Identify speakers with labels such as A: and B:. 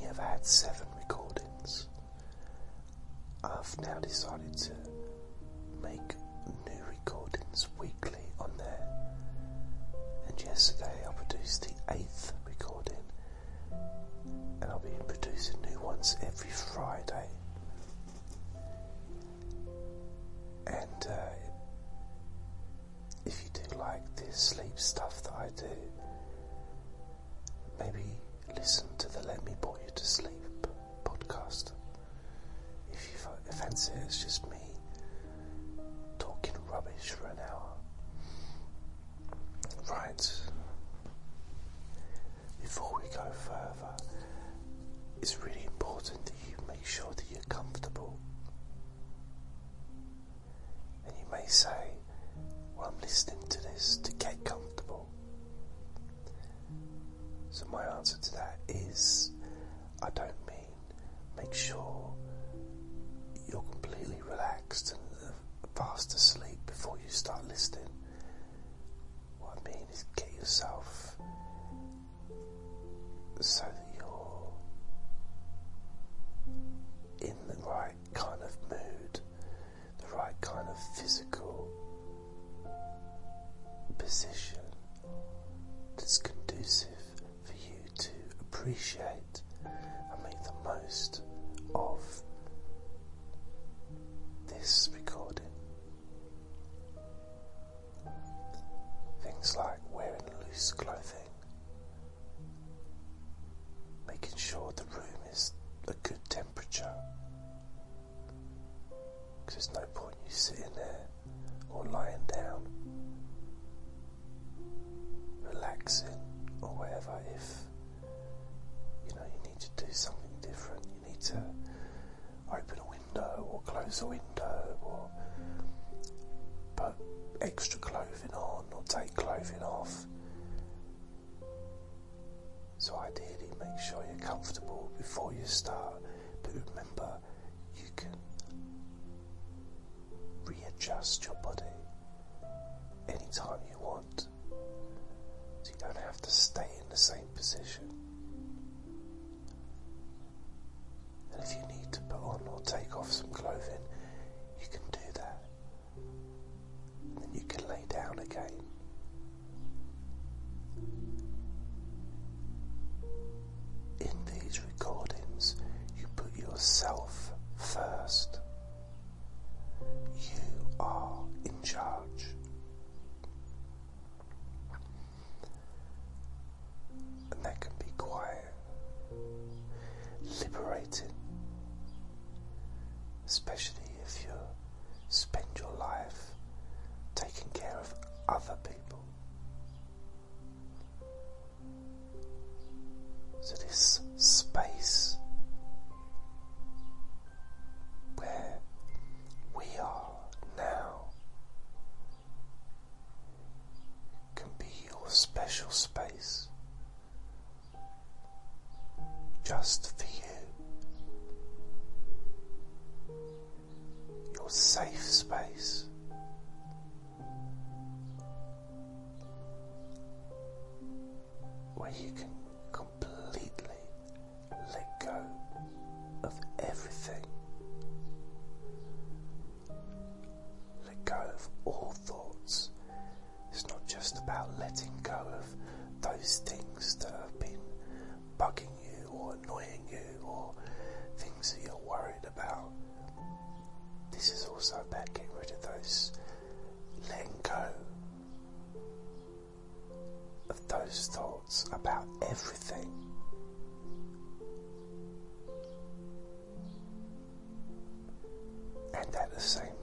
A: only have had seven recordings. I've now decided to make new recordings weekly on there, and yesterday I produced the eighth recording, and I'll be producing new ones every Friday. And uh, if you do like the sleep stuff that I do, maybe listen to the Let Me Put You to Sleep podcast. If you fancy it, it's just me relaxed and uh, fast asleep before you start listening. What I mean is get yourself so that you're in the right kind of mood, the right kind of physical position that's conducive for you to appreciate sure you're comfortable before you start. But remember, you can readjust your body So this the same.